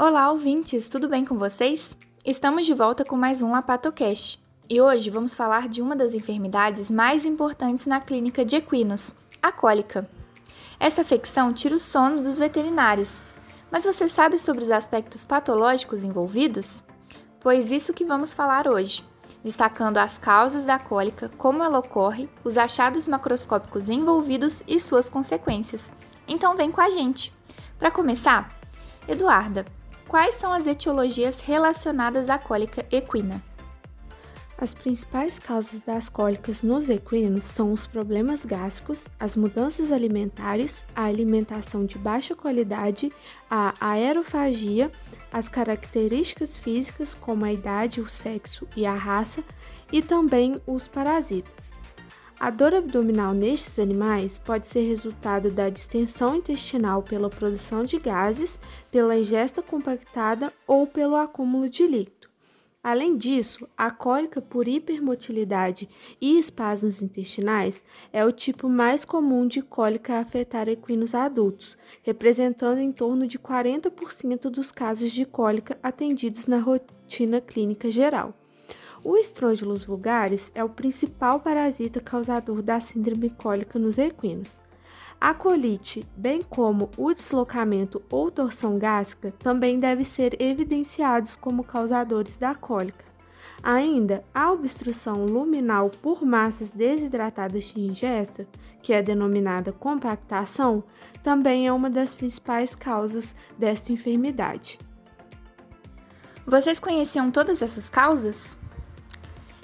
Olá, ouvintes, tudo bem com vocês? Estamos de volta com mais um LapatoCast e hoje vamos falar de uma das enfermidades mais importantes na clínica de equinos, a cólica. Essa afecção tira o sono dos veterinários, mas você sabe sobre os aspectos patológicos envolvidos? Pois isso que vamos falar hoje, destacando as causas da cólica, como ela ocorre, os achados macroscópicos envolvidos e suas consequências. Então vem com a gente! Para começar, Eduarda, quais são as etiologias relacionadas à cólica equina? As principais causas das cólicas nos equinos são os problemas gástricos, as mudanças alimentares, a alimentação de baixa qualidade, a aerofagia, as características físicas como a idade, o sexo e a raça, e também os parasitas. A dor abdominal nestes animais pode ser resultado da distensão intestinal pela produção de gases, pela ingesta compactada ou pelo acúmulo de líquido. Além disso, a cólica por hipermotilidade e espasmos intestinais é o tipo mais comum de cólica a afetar equinos adultos, representando em torno de 40% dos casos de cólica atendidos na rotina clínica geral. O Strongylos vulgaris é o principal parasita causador da síndrome cólica nos equinos. A colite, bem como o deslocamento ou torção gástrica, também devem ser evidenciados como causadores da cólica. Ainda, a obstrução luminal por massas desidratadas de ingesta, que é denominada compactação, também é uma das principais causas desta enfermidade. Vocês conheciam todas essas causas?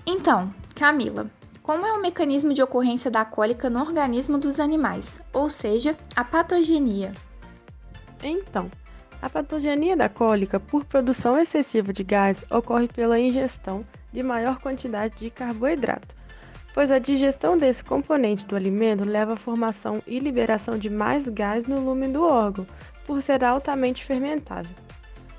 Então, Camila, como é o mecanismo de ocorrência da cólica no organismo dos animais, ou seja, a patogenia? Então, a patogenia da cólica por produção excessiva de gás ocorre pela ingestão de maior quantidade de carboidrato, pois a digestão desse componente do alimento leva à formação e liberação de mais gás no lumen do órgão, por ser altamente fermentável.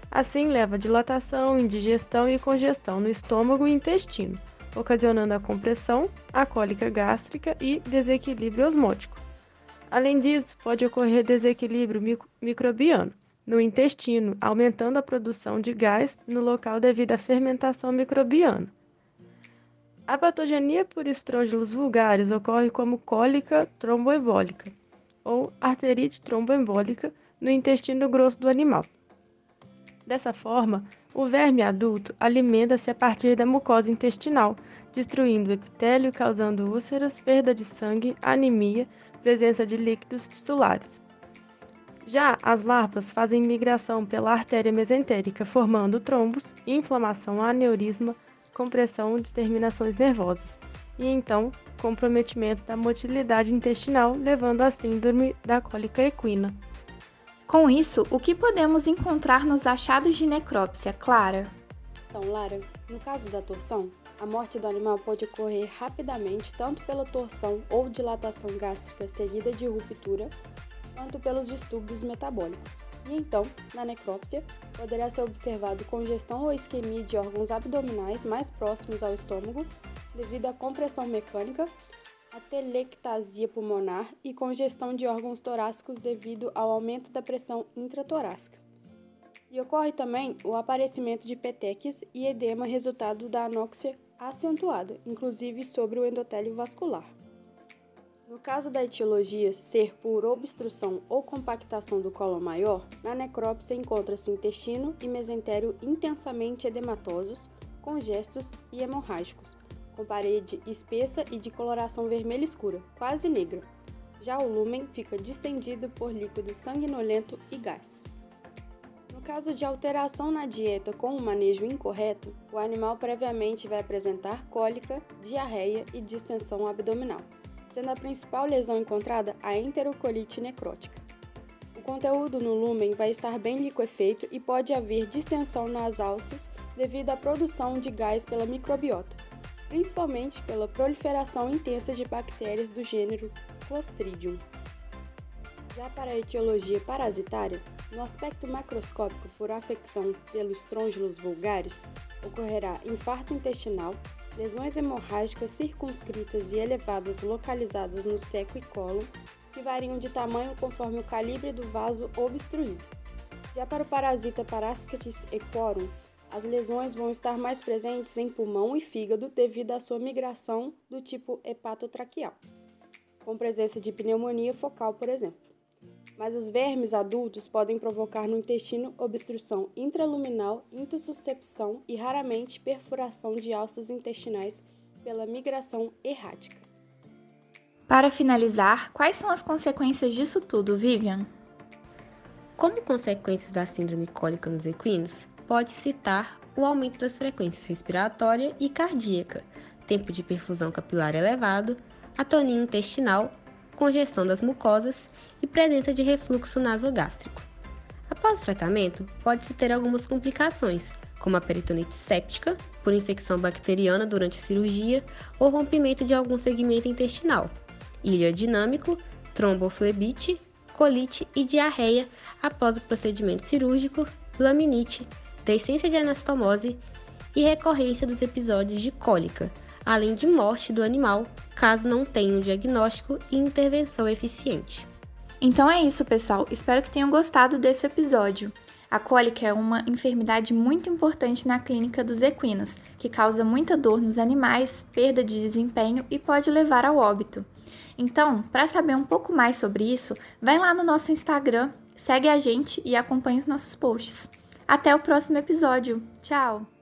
Assim, leva a dilatação, indigestão e congestão no estômago e intestino ocasionando a compressão, a cólica gástrica e desequilíbrio osmótico. Além disso, pode ocorrer desequilíbrio microbiano no intestino, aumentando a produção de gás no local devido à fermentação microbiana. A patogenia por estrógelos vulgares ocorre como cólica tromboembólica ou arterite tromboembólica no intestino grosso do animal. Dessa forma, o verme adulto alimenta-se a partir da mucosa intestinal, destruindo o epitélio, causando úlceras, perda de sangue, anemia, presença de líquidos tissulares. Já as larvas fazem migração pela artéria mesentérica, formando trombos, inflamação, aneurisma, compressão de terminações nervosas, e então comprometimento da motilidade intestinal, levando à síndrome da cólica equina. Com isso, o que podemos encontrar nos achados de necrópsia, Clara? Então, Lara, no caso da torção, a morte do animal pode ocorrer rapidamente tanto pela torção ou dilatação gástrica seguida de ruptura, quanto pelos distúrbios metabólicos. E então, na necrópsia, poderá ser observado congestão ou isquemia de órgãos abdominais mais próximos ao estômago devido à compressão mecânica a telectasia pulmonar e congestão de órgãos torácicos devido ao aumento da pressão intratorácica. E ocorre também o aparecimento de petequias e edema resultado da anóxia acentuada, inclusive sobre o endotélio vascular. No caso da etiologia ser por obstrução ou compactação do colo maior, na necrópsia encontra-se intestino e mesentério intensamente edematosos, congestos e hemorrágicos, com parede espessa e de coloração vermelha escura, quase negra. Já o lúmen fica distendido por líquido sanguinolento e gás. No caso de alteração na dieta com o manejo incorreto, o animal previamente vai apresentar cólica, diarreia e distensão abdominal, sendo a principal lesão encontrada a enterocolite necrótica. O conteúdo no lúmen vai estar bem liquefeito e pode haver distensão nas alças devido à produção de gás pela microbiota, principalmente pela proliferação intensa de bactérias do gênero Clostridium. Já para a etiologia parasitária, no aspecto macroscópico por afecção pelos trôngilos vulgares, ocorrerá infarto intestinal, lesões hemorrágicas circunscritas e elevadas localizadas no seco e colo, que variam de tamanho conforme o calibre do vaso obstruído. Já para o parasita Parascatis equorum, as lesões vão estar mais presentes em pulmão e fígado devido à sua migração do tipo hepatotraqueal, com presença de pneumonia focal, por exemplo. Mas os vermes adultos podem provocar no intestino obstrução intraluminal, intussuscepção e raramente perfuração de alças intestinais pela migração errática. Para finalizar, quais são as consequências disso tudo, Vivian? Como consequências da síndrome cólica nos equinos, pode citar o aumento das frequências respiratória e cardíaca, tempo de perfusão capilar elevado, atonia intestinal, congestão das mucosas e presença de refluxo nasogástrico. Após o tratamento, pode-se ter algumas complicações, como a peritonite séptica, por infecção bacteriana durante cirurgia ou rompimento de algum segmento intestinal, ilha dinâmico, tromboflebite, colite e diarreia após o procedimento cirúrgico, laminite, descência de anastomose e recorrência dos episódios de cólica, além de morte do animal, caso não tenha um diagnóstico e intervenção eficiente. Então é isso, pessoal. Espero que tenham gostado desse episódio. A cólica é uma enfermidade muito importante na clínica dos equinos, que causa muita dor nos animais, perda de desempenho e pode levar ao óbito. Então, para saber um pouco mais sobre isso, vai lá no nosso Instagram, segue a gente e acompanhe os nossos posts. Até o próximo episódio. Tchau!